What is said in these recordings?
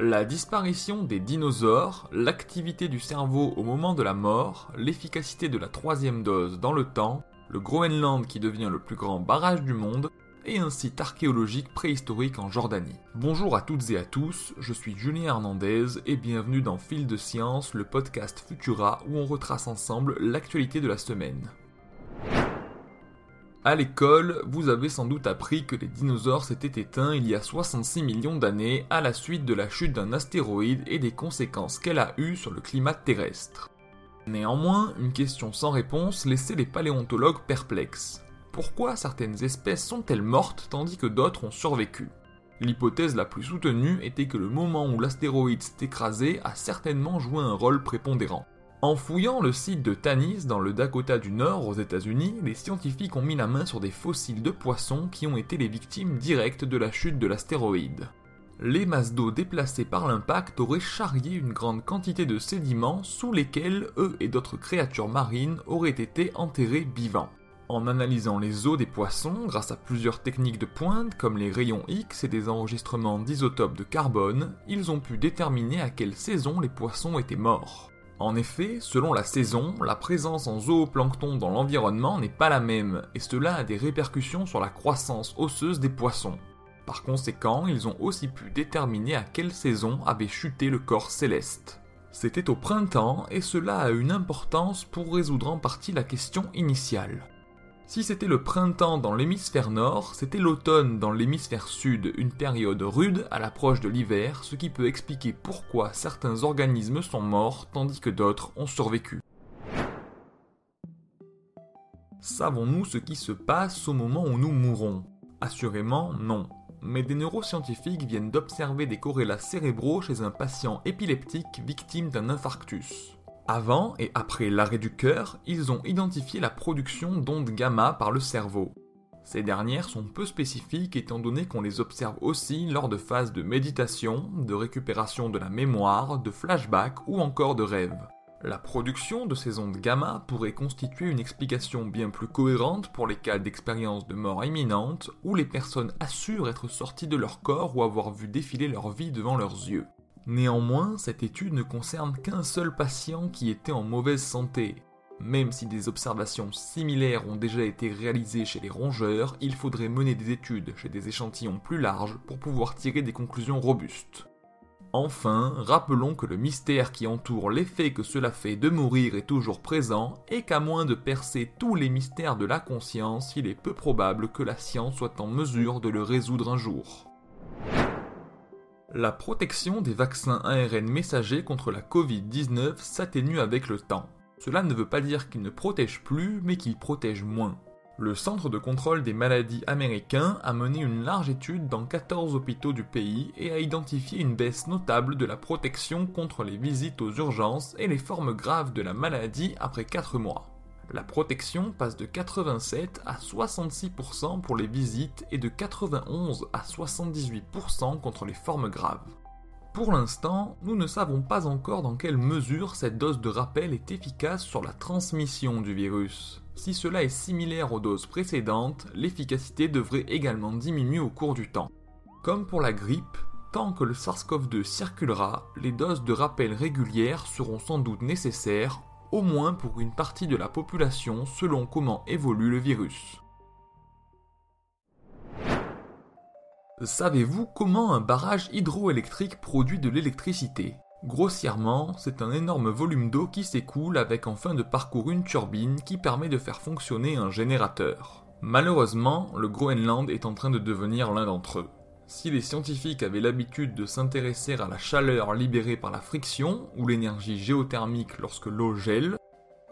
La disparition des dinosaures, l'activité du cerveau au moment de la mort, l'efficacité de la troisième dose dans le temps, le Groenland qui devient le plus grand barrage du monde, et un site archéologique préhistorique en Jordanie. Bonjour à toutes et à tous, je suis Julien Hernandez et bienvenue dans Fil de Science, le podcast Futura où on retrace ensemble l'actualité de la semaine. À l'école, vous avez sans doute appris que les dinosaures s'étaient éteints il y a 66 millions d'années à la suite de la chute d'un astéroïde et des conséquences qu'elle a eues sur le climat terrestre. Néanmoins, une question sans réponse laissait les paléontologues perplexes. Pourquoi certaines espèces sont-elles mortes tandis que d'autres ont survécu? L'hypothèse la plus soutenue était que le moment où l'astéroïde s'est écrasé a certainement joué un rôle prépondérant. En fouillant le site de Tanis dans le Dakota du Nord aux États-Unis, les scientifiques ont mis la main sur des fossiles de poissons qui ont été les victimes directes de la chute de l'astéroïde. Les masses d'eau déplacées par l'impact auraient charrié une grande quantité de sédiments sous lesquels eux et d'autres créatures marines auraient été enterrés vivants. En analysant les eaux des poissons grâce à plusieurs techniques de pointe comme les rayons X et des enregistrements d'isotopes de carbone, ils ont pu déterminer à quelle saison les poissons étaient morts. En effet, selon la saison, la présence en zooplancton dans l'environnement n'est pas la même, et cela a des répercussions sur la croissance osseuse des poissons. Par conséquent, ils ont aussi pu déterminer à quelle saison avait chuté le corps céleste. C'était au printemps, et cela a une importance pour résoudre en partie la question initiale. Si c'était le printemps dans l'hémisphère nord, c'était l'automne dans l'hémisphère sud, une période rude à l'approche de l'hiver, ce qui peut expliquer pourquoi certains organismes sont morts tandis que d'autres ont survécu. Savons-nous ce qui se passe au moment où nous mourons? Assurément non. Mais des neuroscientifiques viennent d'observer des corrélats cérébraux chez un patient épileptique victime d'un infarctus. Avant et après l'arrêt du cœur, ils ont identifié la production d'ondes gamma par le cerveau. Ces dernières sont peu spécifiques étant donné qu'on les observe aussi lors de phases de méditation, de récupération de la mémoire, de flashback ou encore de rêve. La production de ces ondes gamma pourrait constituer une explication bien plus cohérente pour les cas d'expérience de mort imminente où les personnes assurent être sorties de leur corps ou avoir vu défiler leur vie devant leurs yeux. Néanmoins, cette étude ne concerne qu'un seul patient qui était en mauvaise santé. Même si des observations similaires ont déjà été réalisées chez les rongeurs, il faudrait mener des études chez des échantillons plus larges pour pouvoir tirer des conclusions robustes. Enfin, rappelons que le mystère qui entoure l'effet que cela fait de mourir est toujours présent et qu'à moins de percer tous les mystères de la conscience, il est peu probable que la science soit en mesure de le résoudre un jour. La protection des vaccins ARN messagers contre la Covid-19 s'atténue avec le temps. Cela ne veut pas dire qu'ils ne protègent plus, mais qu'ils protègent moins. Le Centre de contrôle des maladies américain a mené une large étude dans 14 hôpitaux du pays et a identifié une baisse notable de la protection contre les visites aux urgences et les formes graves de la maladie après 4 mois. La protection passe de 87 à 66% pour les visites et de 91 à 78% contre les formes graves. Pour l'instant, nous ne savons pas encore dans quelle mesure cette dose de rappel est efficace sur la transmission du virus. Si cela est similaire aux doses précédentes, l'efficacité devrait également diminuer au cours du temps. Comme pour la grippe, tant que le SARS-CoV-2 circulera, les doses de rappel régulières seront sans doute nécessaires au moins pour une partie de la population selon comment évolue le virus. Savez-vous comment un barrage hydroélectrique produit de l'électricité? Grossièrement, c'est un énorme volume d'eau qui s'écoule avec en fin de parcours une turbine qui permet de faire fonctionner un générateur. Malheureusement, le Groenland est en train de devenir l'un d'entre eux. Si les scientifiques avaient l'habitude de s'intéresser à la chaleur libérée par la friction ou l'énergie géothermique lorsque l'eau gèle,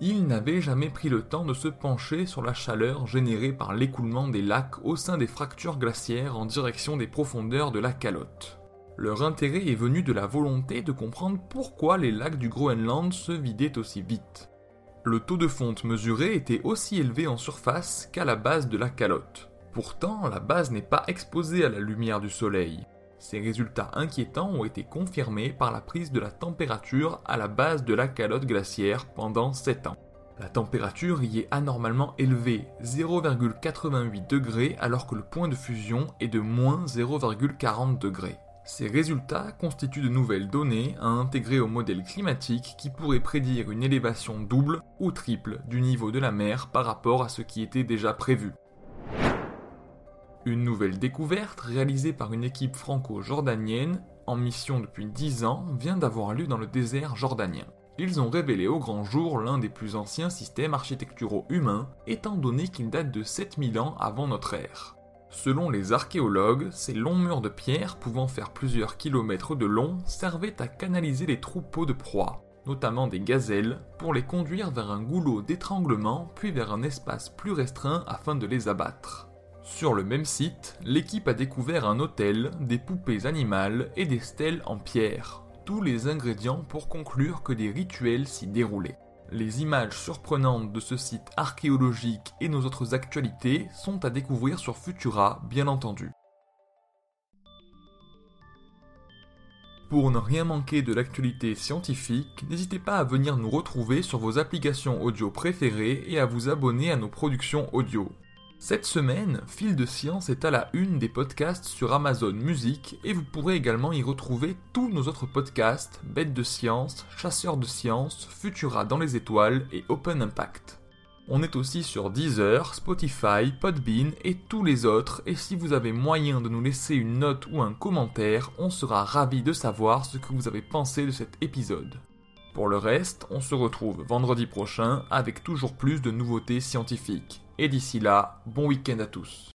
ils n'avaient jamais pris le temps de se pencher sur la chaleur générée par l'écoulement des lacs au sein des fractures glaciaires en direction des profondeurs de la calotte. Leur intérêt est venu de la volonté de comprendre pourquoi les lacs du Groenland se vidaient aussi vite. Le taux de fonte mesuré était aussi élevé en surface qu'à la base de la calotte. Pourtant, la base n'est pas exposée à la lumière du soleil. Ces résultats inquiétants ont été confirmés par la prise de la température à la base de la calotte glaciaire pendant 7 ans. La température y est anormalement élevée, 0,88 degrés alors que le point de fusion est de moins 0,40 degrés. Ces résultats constituent de nouvelles données à intégrer au modèle climatique qui pourrait prédire une élévation double ou triple du niveau de la mer par rapport à ce qui était déjà prévu. Une nouvelle découverte réalisée par une équipe franco-jordanienne en mission depuis 10 ans vient d'avoir lieu dans le désert jordanien. Ils ont révélé au grand jour l'un des plus anciens systèmes architecturaux humains, étant donné qu'il date de 7000 ans avant notre ère. Selon les archéologues, ces longs murs de pierre pouvant faire plusieurs kilomètres de long servaient à canaliser les troupeaux de proies, notamment des gazelles, pour les conduire vers un goulot d'étranglement puis vers un espace plus restreint afin de les abattre. Sur le même site, l'équipe a découvert un hôtel, des poupées animales et des stèles en pierre, tous les ingrédients pour conclure que des rituels s'y déroulaient. Les images surprenantes de ce site archéologique et nos autres actualités sont à découvrir sur Futura, bien entendu. Pour ne rien manquer de l'actualité scientifique, n'hésitez pas à venir nous retrouver sur vos applications audio préférées et à vous abonner à nos productions audio. Cette semaine, Fil de Science est à la une des podcasts sur Amazon Music et vous pourrez également y retrouver tous nos autres podcasts, Bêtes de Science, Chasseurs de Science, Futura dans les étoiles et Open Impact. On est aussi sur Deezer, Spotify, Podbean et tous les autres et si vous avez moyen de nous laisser une note ou un commentaire, on sera ravi de savoir ce que vous avez pensé de cet épisode. Pour le reste, on se retrouve vendredi prochain avec toujours plus de nouveautés scientifiques. Et d'ici là, bon week-end à tous.